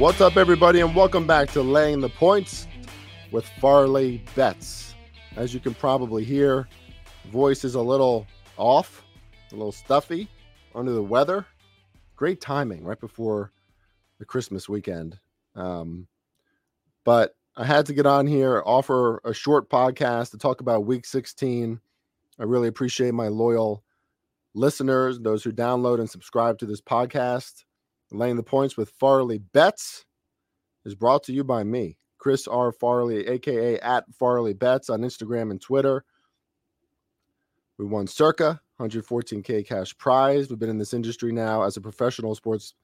What's up, everybody, and welcome back to Laying the Points with Farley Bets. As you can probably hear, voice is a little off, a little stuffy, under the weather. Great timing right before the Christmas weekend. Um, but I had to get on here, offer a short podcast to talk about week 16. I really appreciate my loyal listeners, those who download and subscribe to this podcast. Laying the points with Farley Bets is brought to you by me, Chris R. Farley, aka at Farley Bets on Instagram and Twitter. We won circa 114k cash prize. We've been in this industry now as a professional sports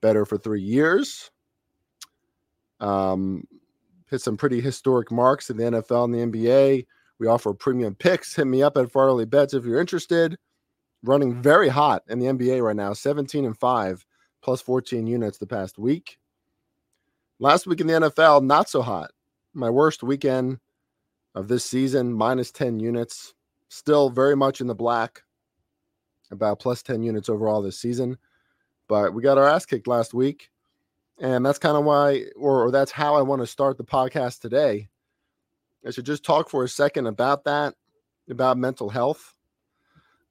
bettor for three years. Um, hit some pretty historic marks in the NFL and the NBA. We offer premium picks. Hit me up at Farley Bets if you're interested. Running very hot in the NBA right now, 17 and 5 plus 14 units the past week. Last week in the NFL, not so hot. My worst weekend of this season, minus 10 units. Still very much in the black, about plus 10 units overall this season. But we got our ass kicked last week. And that's kind of why, or, or that's how I want to start the podcast today. I should just talk for a second about that, about mental health.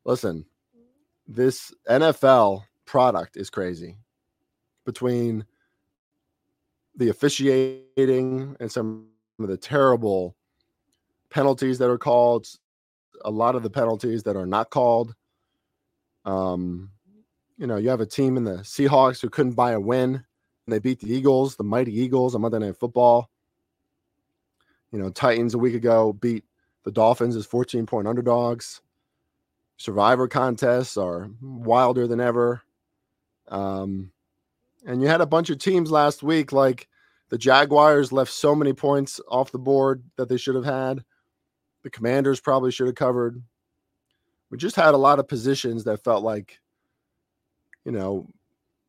Listen, this NFL product is crazy between the officiating and some of the terrible penalties that are called, a lot of the penalties that are not called. Um, you know, you have a team in the Seahawks who couldn't buy a win, and they beat the Eagles, the mighty Eagles, on Monday Night Football. You know, Titans a week ago beat the Dolphins as 14 point underdogs. Survivor contests are wilder than ever. Um, and you had a bunch of teams last week, like the Jaguars left so many points off the board that they should have had. The Commanders probably should have covered. We just had a lot of positions that felt like, you know,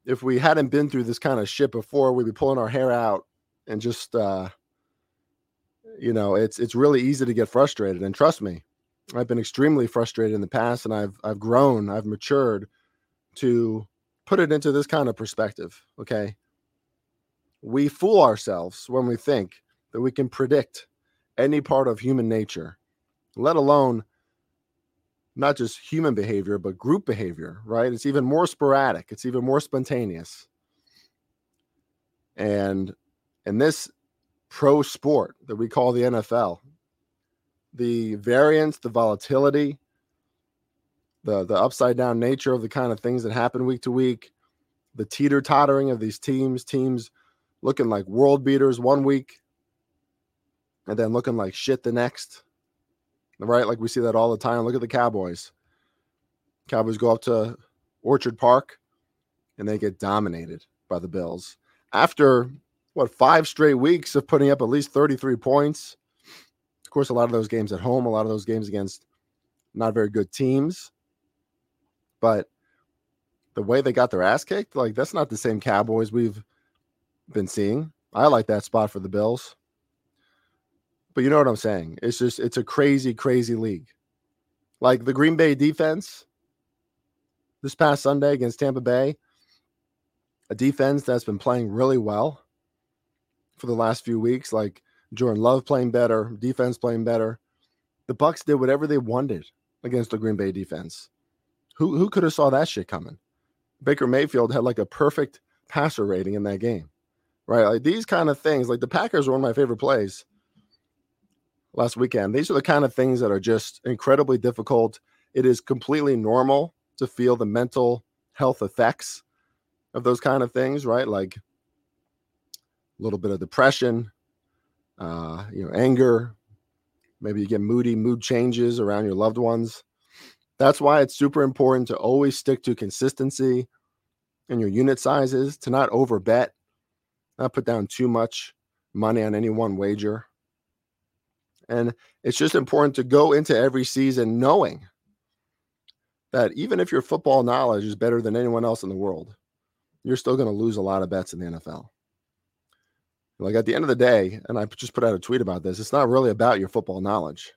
if we hadn't been through this kind of shit before, we'd be pulling our hair out and just, uh, you know, it's it's really easy to get frustrated. And trust me, I've been extremely frustrated in the past, and I've I've grown, I've matured to put it into this kind of perspective, okay? We fool ourselves when we think that we can predict any part of human nature, let alone not just human behavior, but group behavior, right? It's even more sporadic, it's even more spontaneous. And in this pro sport that we call the NFL, the variance, the volatility, the the upside down nature of the kind of things that happen week to week, the teeter tottering of these teams, teams looking like world beaters one week, and then looking like shit the next. Right, like we see that all the time. Look at the Cowboys. Cowboys go up to Orchard Park, and they get dominated by the Bills after what five straight weeks of putting up at least 33 points. Of course, a lot of those games at home, a lot of those games against not very good teams. But the way they got their ass kicked, like that's not the same Cowboys we've been seeing. I like that spot for the Bills. But you know what I'm saying? It's just it's a crazy, crazy league. Like the Green Bay defense this past Sunday against Tampa Bay, a defense that's been playing really well for the last few weeks. Like Jordan Love playing better, defense playing better. The Bucs did whatever they wanted against the Green Bay defense. Who who could have saw that shit coming? Baker Mayfield had like a perfect passer rating in that game, right? Like these kind of things. Like the Packers were one of my favorite plays last weekend. These are the kind of things that are just incredibly difficult. It is completely normal to feel the mental health effects of those kind of things, right? Like a little bit of depression, uh, you know, anger. Maybe you get moody, mood changes around your loved ones. That's why it's super important to always stick to consistency in your unit sizes, to not over bet, not put down too much money on any one wager. And it's just important to go into every season knowing that even if your football knowledge is better than anyone else in the world, you're still going to lose a lot of bets in the NFL. Like at the end of the day, and I just put out a tweet about this, it's not really about your football knowledge.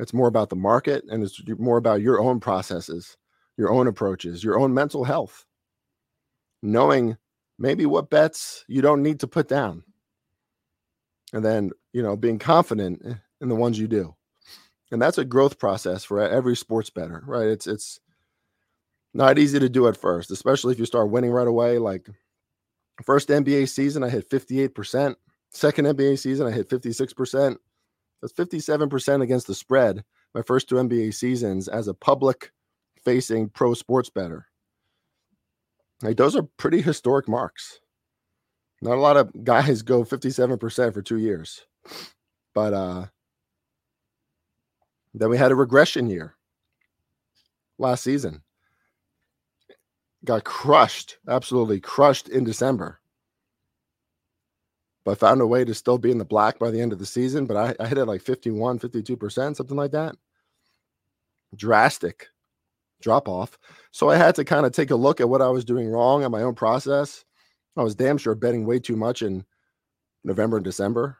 It's more about the market and it's more about your own processes, your own approaches, your own mental health. Knowing maybe what bets you don't need to put down. And then, you know, being confident in the ones you do. And that's a growth process for every sports bettor, right? It's it's not easy to do at first, especially if you start winning right away. Like first NBA season, I hit 58%. Second NBA season, I hit 56%. That's 57% against the spread. My first two NBA seasons as a public facing pro sports bettor. Like those are pretty historic marks. Not a lot of guys go 57% for two years. But uh then we had a regression year last season. Got crushed, absolutely crushed in December. But found a way to still be in the black by the end of the season. But I, I hit it like 51, 52%, something like that. Drastic drop off. So I had to kind of take a look at what I was doing wrong at my own process. I was damn sure betting way too much in November and December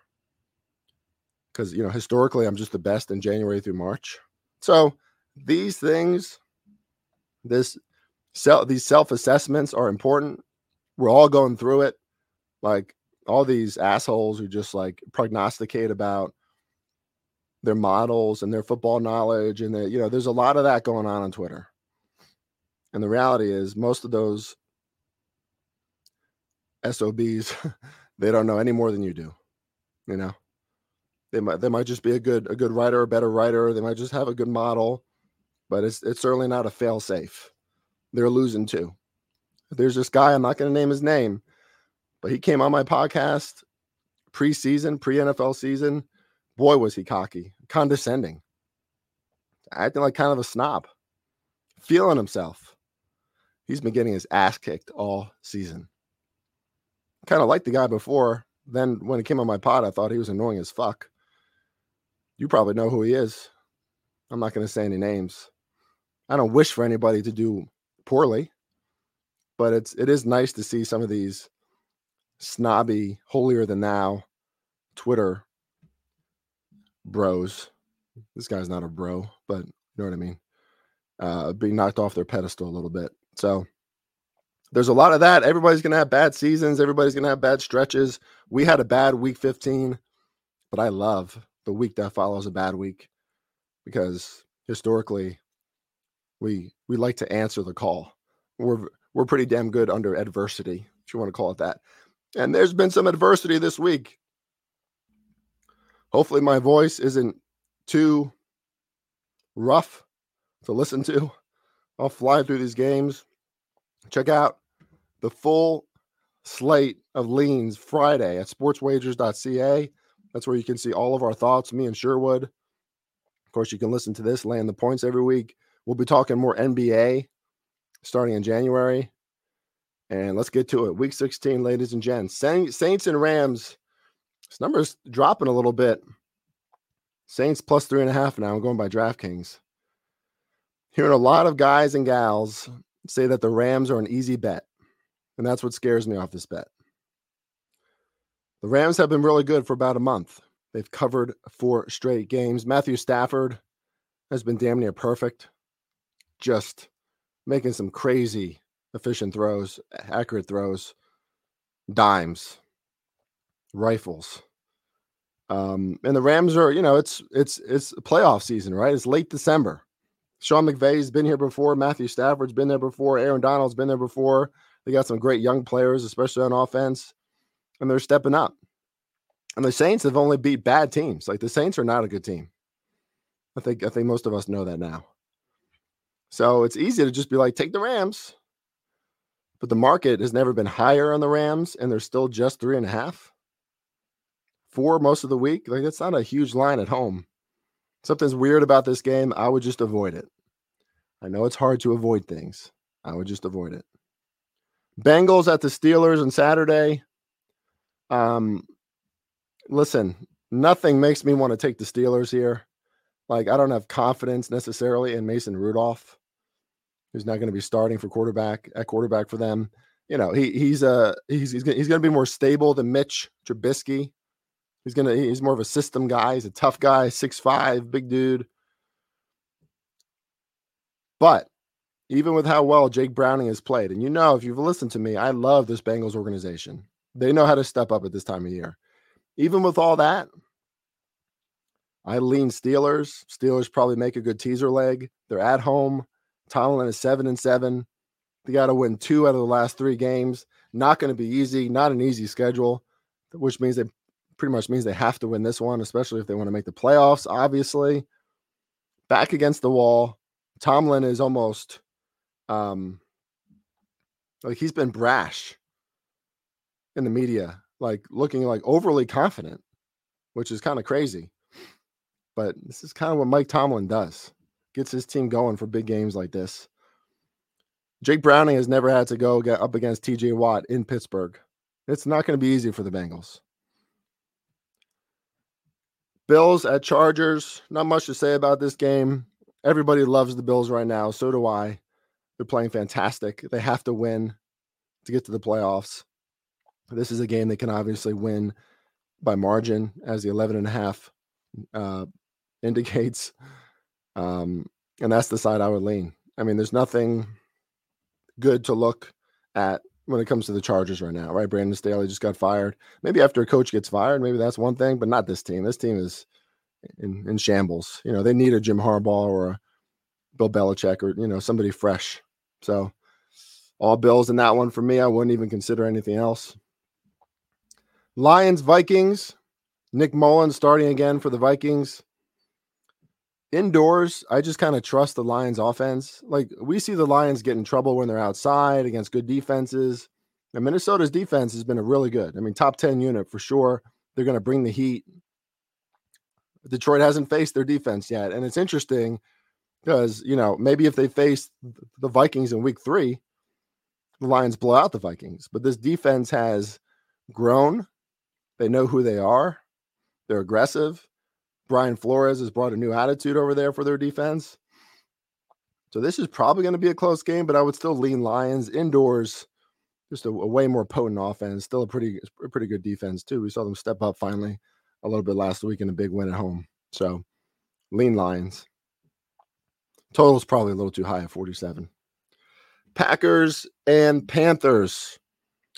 because you know historically I'm just the best in January through March. So these things, this self these self assessments are important. We're all going through it. Like all these assholes who just like prognosticate about their models and their football knowledge and the, you know there's a lot of that going on on Twitter. And the reality is most of those SOBs they don't know any more than you do. You know. They might they might just be a good a good writer, a better writer. They might just have a good model, but it's it's certainly not a fail safe. They're losing too. There's this guy, I'm not going to name his name, but he came on my podcast preseason, pre NFL season. Boy, was he cocky, condescending, acting like kind of a snob, feeling himself. He's been getting his ass kicked all season. Kind of like the guy before. Then when he came on my pod, I thought he was annoying as fuck. You probably know who he is. I'm not going to say any names. I don't wish for anybody to do poorly, but it's it is nice to see some of these snobby, holier than thou Twitter bros. This guy's not a bro, but you know what I mean. Uh, being knocked off their pedestal a little bit. So there's a lot of that. Everybody's gonna have bad seasons. Everybody's gonna have bad stretches. We had a bad week 15, but I love the week that follows a bad week because historically we we like to answer the call. We're we're pretty damn good under adversity, if you want to call it that. And there's been some adversity this week. Hopefully my voice isn't too rough to listen to. I'll fly through these games. Check out the full slate of leans Friday at sportswagers.ca. That's where you can see all of our thoughts, me and Sherwood. Of course, you can listen to this, land the points every week. We'll be talking more NBA starting in January. And let's get to it. Week 16, ladies and gents. Saints and Rams. This number's dropping a little bit. Saints plus three and a half now. I'm going by DraftKings. Hearing a lot of guys and gals say that the Rams are an easy bet. And that's what scares me off this bet. The Rams have been really good for about a month. They've covered four straight games. Matthew Stafford has been damn near perfect, just making some crazy efficient throws, accurate throws, dimes, rifles. Um, and the Rams are, you know, it's it's it's playoff season, right? It's late December. Sean McVay's been here before. Matthew Stafford's been there before. Aaron Donald's been there before. They got some great young players, especially on offense and they're stepping up. And the Saints have only beat bad teams. Like the Saints are not a good team. I think I think most of us know that now. So it's easy to just be like, take the Rams. But the market has never been higher on the Rams, and they're still just three and a half. Four most of the week. Like that's not a huge line at home. Something's weird about this game. I would just avoid it. I know it's hard to avoid things. I would just avoid it. Bengals at the Steelers on Saturday. Um, listen, nothing makes me want to take the Steelers here. Like, I don't have confidence necessarily in Mason Rudolph, who's not going to be starting for quarterback at quarterback for them. You know, he he's a uh, he's he's, he's going to be more stable than Mitch Trubisky. He's gonna he's more of a system guy. He's a tough guy, six five, big dude. But even with how well Jake Browning has played, and you know, if you've listened to me, I love this Bengals organization. They know how to step up at this time of year. Even with all that, I lean Steelers. Steelers probably make a good teaser leg. They're at home. Tomlin is seven and seven. They got to win two out of the last three games. Not going to be easy. Not an easy schedule, which means they pretty much means they have to win this one, especially if they want to make the playoffs. Obviously, back against the wall. Tomlin is almost um like he's been brash in the media, like looking like overly confident, which is kind of crazy. But this is kind of what Mike Tomlin does. Gets his team going for big games like this. Jake Browning has never had to go get up against TJ Watt in Pittsburgh. It's not going to be easy for the Bengals. Bills at Chargers. Not much to say about this game. Everybody loves the Bills right now. So do I. They're playing fantastic. They have to win to get to the playoffs. This is a game they can obviously win by margin, as the 11 and a half uh, indicates. Um, and that's the side I would lean. I mean, there's nothing good to look at when it comes to the Chargers right now, right? Brandon Staley just got fired. Maybe after a coach gets fired, maybe that's one thing, but not this team. This team is in, in shambles. You know, they need a Jim Harbaugh or a Bill Belichick or, you know, somebody fresh. So all Bills in that one for me. I wouldn't even consider anything else. Lions, Vikings. Nick Mullens starting again for the Vikings. Indoors, I just kind of trust the Lions offense. Like we see the Lions get in trouble when they're outside against good defenses. And Minnesota's defense has been a really good. I mean, top 10 unit for sure. They're going to bring the heat. Detroit hasn't faced their defense yet. And it's interesting because, you know, maybe if they face the Vikings in week three, the Lions blow out the Vikings. But this defense has grown. They know who they are. They're aggressive. Brian Flores has brought a new attitude over there for their defense. So this is probably going to be a close game, but I would still lean Lions indoors. Just a, a, way more potent offense. Still a pretty a pretty good defense too. We saw them step up finally a little bit last week in a big win at home. So lean Lions. Total is probably a little too high at 47. Packers and Panthers.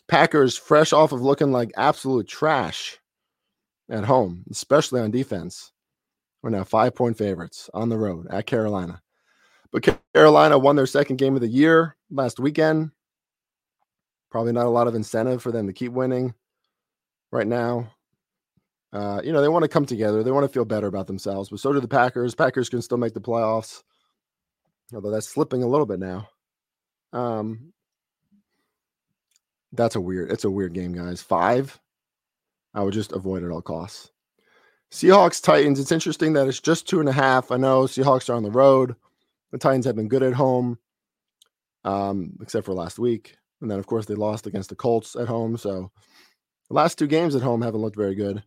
Packers fresh off of looking like absolute trash at home, especially on defense. We're now five point favorites on the road at Carolina. But Carolina won their second game of the year last weekend. Probably not a lot of incentive for them to keep winning right now. Uh, you know, they want to come together. They want to feel better about themselves, but so do the Packers. Packers can still make the playoffs, although that's slipping a little bit now. Um, that's a weird, it's a weird game, guys. Five, I would just avoid at all costs. Seahawks Titans. It's interesting that it's just two and a half. I know Seahawks are on the road. The Titans have been good at home, um, except for last week. And then, of course, they lost against the Colts at home. So the last two games at home haven't looked very good.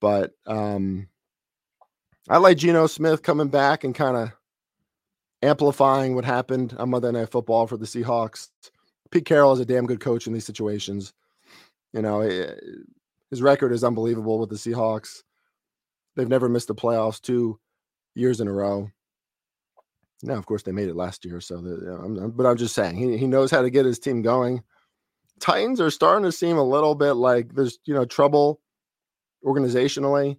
But um, I like Geno Smith coming back and kind of amplifying what happened on Monday Night Football for the Seahawks. Pete Carroll is a damn good coach in these situations. You know, eh, his record is unbelievable with the Seahawks. They've never missed the playoffs two years in a row. Now, of course, they made it last year. So, I'm, but I'm just saying he, he knows how to get his team going. Titans are starting to seem a little bit like there's you know trouble organizationally.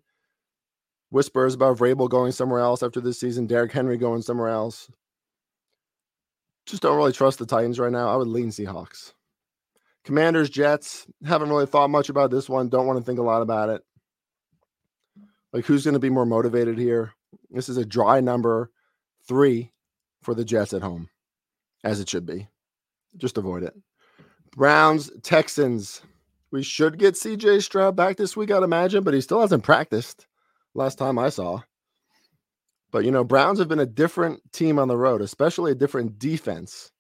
Whispers about Vrabel going somewhere else after this season, Derrick Henry going somewhere else. Just don't really trust the Titans right now. I would lean Seahawks. Commanders, Jets. Haven't really thought much about this one. Don't want to think a lot about it. Like, who's going to be more motivated here? This is a dry number three for the Jets at home, as it should be. Just avoid it. Browns, Texans. We should get CJ Stroud back this week, I'd imagine, but he still hasn't practiced last time I saw. But, you know, Browns have been a different team on the road, especially a different defense.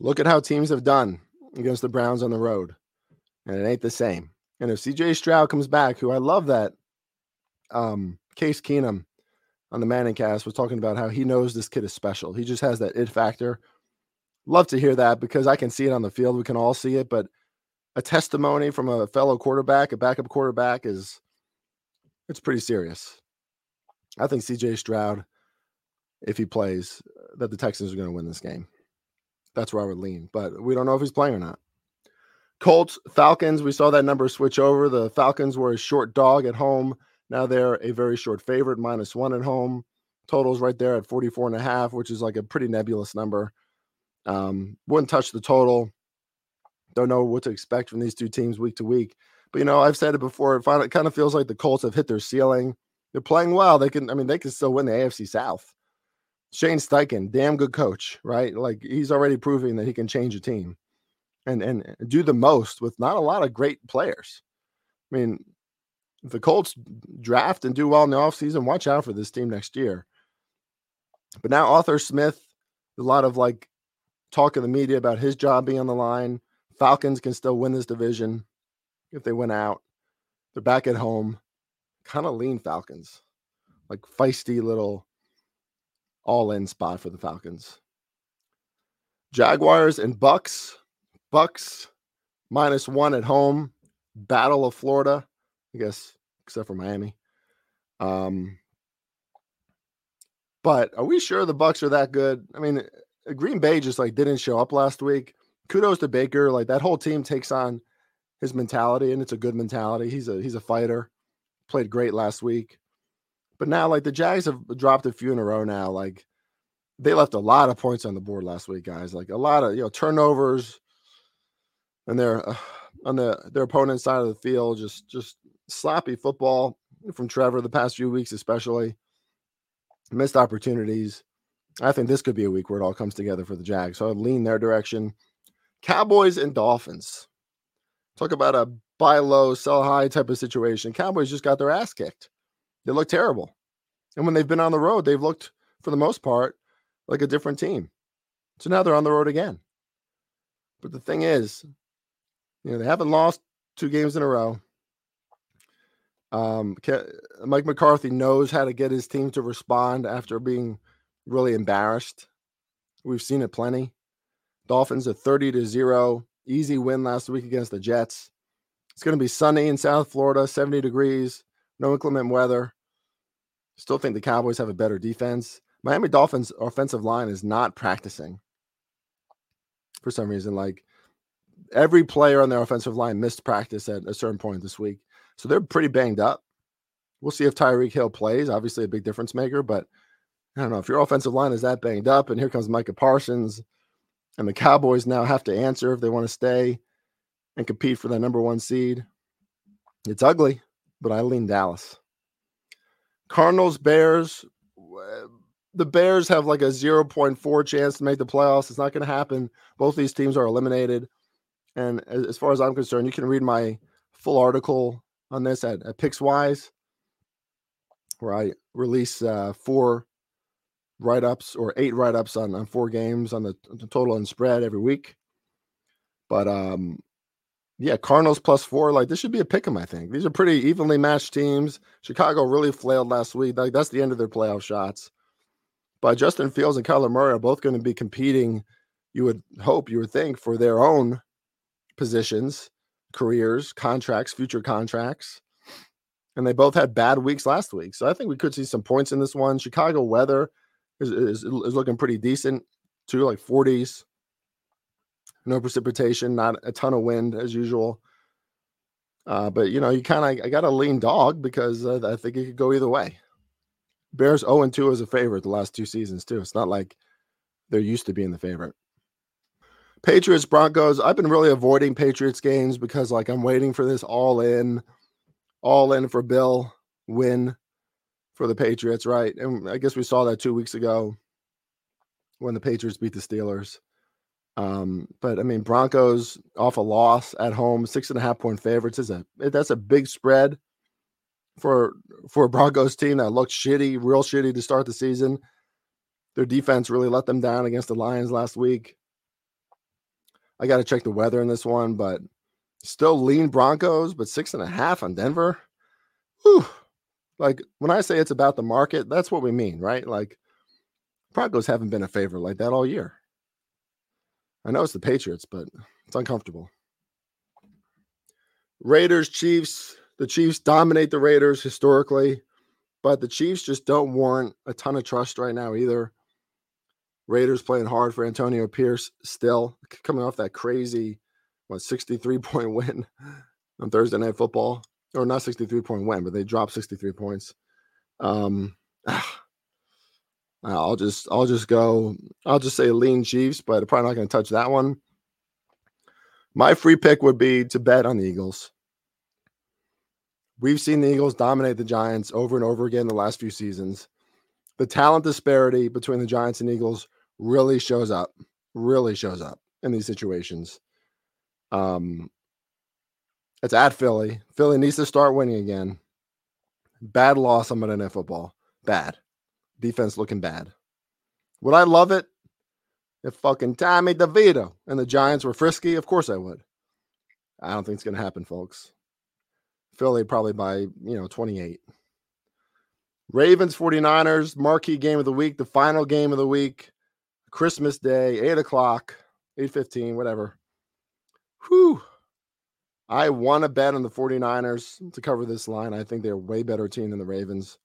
Look at how teams have done against the Browns on the road, and it ain't the same. And if CJ Stroud comes back, who I love that um, Case Keenum on the Manning cast was talking about how he knows this kid is special. He just has that it factor. Love to hear that because I can see it on the field. We can all see it, but a testimony from a fellow quarterback, a backup quarterback, is it's pretty serious. I think CJ Stroud, if he plays, that the Texans are going to win this game. That's where I would lean, but we don't know if he's playing or not. Colts, Falcons, we saw that number switch over. The Falcons were a short dog at home. Now they're a very short favorite, minus one at home. Totals right there at 44 and a half, which is like a pretty nebulous number. Um, wouldn't touch the total. Don't know what to expect from these two teams week to week. But you know, I've said it before. It, it kind of feels like the Colts have hit their ceiling. They're playing well. They can, I mean, they can still win the AFC South. Shane Steichen, damn good coach, right? Like he's already proving that he can change a team and and do the most with not a lot of great players. I mean, the Colts draft and do well in the offseason, watch out for this team next year. But now Arthur Smith, a lot of like talk in the media about his job being on the line. Falcons can still win this division if they win out. They're back at home. Kind of lean Falcons. Like feisty little all in spot for the Falcons. Jaguars and Bucs. Bucs minus one at home. Battle of Florida, I guess, except for Miami. Um, but are we sure the Bucs are that good? I mean, uh, Green Bay just like didn't show up last week. Kudos to Baker. Like that whole team takes on his mentality, and it's a good mentality. He's a he's a fighter. Played great last week. But now, like the Jags have dropped a few in a row now. Like they left a lot of points on the board last week, guys. Like a lot of you know turnovers, and their uh, on the their opponent's side of the field, just just sloppy football from Trevor the past few weeks, especially missed opportunities. I think this could be a week where it all comes together for the Jags. So I'd lean their direction. Cowboys and Dolphins. Talk about a buy low, sell high type of situation. Cowboys just got their ass kicked. They look terrible. And when they've been on the road, they've looked, for the most part, like a different team. So now they're on the road again. But the thing is, you know, they haven't lost two games in a row. Um, Mike McCarthy knows how to get his team to respond after being really embarrassed. We've seen it plenty. Dolphins a 30 to 0 easy win last week against the Jets. It's going to be sunny in South Florida, 70 degrees, no inclement weather. Still think the Cowboys have a better defense. Miami Dolphins offensive line is not practicing for some reason. Like every player on their offensive line missed practice at a certain point this week. So they're pretty banged up. We'll see if Tyreek Hill plays. Obviously, a big difference maker, but I don't know if your offensive line is that banged up, and here comes Micah Parsons, and the Cowboys now have to answer if they want to stay and compete for that number one seed. It's ugly, but I lean Dallas. Cardinals, Bears. The Bears have like a 0.4 chance to make the playoffs. It's not going to happen. Both these teams are eliminated. And as far as I'm concerned, you can read my full article on this at, at PicksWise, where I release uh, four write ups or eight write ups on, on four games on the, the, total and spread every week. But um, yeah, Cardinals plus four. Like this should be a pick 'em. I think these are pretty evenly matched teams. Chicago really flailed last week. Like that's the end of their playoff shots. But Justin Fields and Kyler Murray are both going to be competing. You would hope, you would think, for their own positions, careers, contracts, future contracts. And they both had bad weeks last week. So I think we could see some points in this one. Chicago weather is, is, is looking pretty decent too, like 40s. No precipitation, not a ton of wind as usual. Uh, but you know, you kind of I got a lean dog because uh, I think it could go either way. Bears 0 2 as a favorite the last two seasons too. It's not like they're used to being the favorite. Patriots Broncos. I've been really avoiding Patriots games because like I'm waiting for this all in, all in for Bill win for the Patriots, right? And I guess we saw that two weeks ago when the Patriots beat the Steelers. Um, but I mean, Broncos off a loss at home, six and a half point favorites is a that's a big spread for for a Broncos team that looked shitty, real shitty to start the season. Their defense really let them down against the Lions last week. I got to check the weather in this one, but still lean Broncos, but six and a half on Denver. Whew. Like when I say it's about the market, that's what we mean, right? Like Broncos haven't been a favorite like that all year. I know it's the Patriots, but it's uncomfortable. Raiders, Chiefs. The Chiefs dominate the Raiders historically, but the Chiefs just don't warrant a ton of trust right now either. Raiders playing hard for Antonio Pierce still coming off that crazy what 63 point win on Thursday night football? Or not 63 point win but they dropped 63 points. Um I'll just I'll just go I'll just say lean Chiefs but I'm probably not going to touch that one. My free pick would be to bet on the Eagles. We've seen the Eagles dominate the Giants over and over again the last few seasons. The talent disparity between the Giants and Eagles really shows up, really shows up in these situations. Um, it's at Philly. Philly needs to start winning again. Bad loss on Monday Night Football. Bad. Defense looking bad. Would I love it if fucking Tommy DeVito and the Giants were frisky? Of course I would. I don't think it's going to happen, folks. Philly probably by, you know, 28. Ravens 49ers, marquee game of the week, the final game of the week. Christmas Day, eight o'clock, eight fifteen, whatever. Whew. I want to bet on the 49ers to cover this line. I think they're a way better team than the Ravens.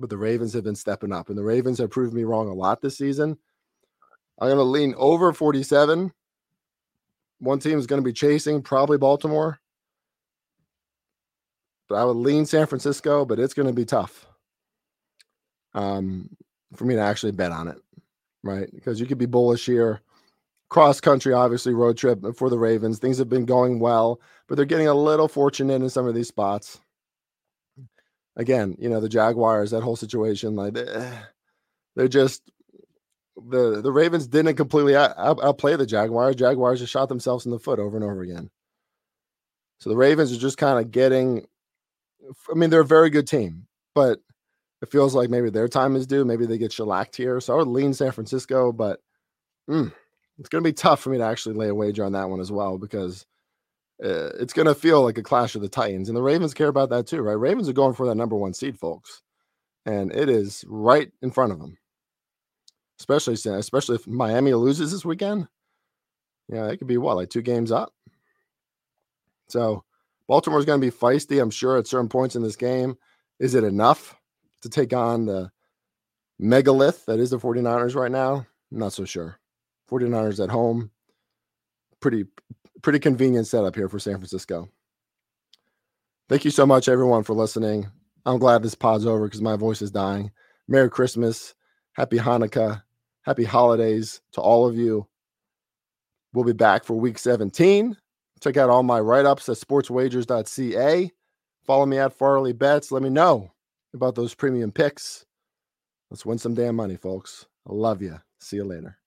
But the Ravens have been stepping up, and the Ravens have proved me wrong a lot this season. I'm going to lean over 47. One team is going to be chasing, probably Baltimore. But I would lean San Francisco, but it's going to be tough um, for me to actually bet on it right? Because you could be bullish here. Cross country, obviously, road trip for the Ravens. Things have been going well, but they're getting a little fortunate in some of these spots. Again, you know, the Jaguars, that whole situation, like eh, they're just the the Ravens didn't completely out, outplay the Jaguars. Jaguars just shot themselves in the foot over and over again. So the Ravens are just kind of getting. I mean, they're a very good team, but it feels like maybe their time is due. Maybe they get shellacked here. So I would lean San Francisco, but mm, it's going to be tough for me to actually lay a wager on that one as well because uh, it's going to feel like a clash of the Titans. And the Ravens care about that too, right? Ravens are going for that number one seed, folks. And it is right in front of them. Especially, especially if Miami loses this weekend. Yeah, it could be what, like two games up? So Baltimore's going to be feisty, I'm sure, at certain points in this game. Is it enough? To take on the megalith that is the 49ers right now? I'm not so sure. 49ers at home. Pretty pretty convenient setup here for San Francisco. Thank you so much everyone for listening. I'm glad this pod's over because my voice is dying. Merry Christmas, Happy Hanukkah, Happy Holidays to all of you. We'll be back for week 17. Check out all my write-ups at sportswagers.ca. Follow me at Farley Bets. Let me know about those premium picks. Let's win some damn money, folks. I love you. See you later.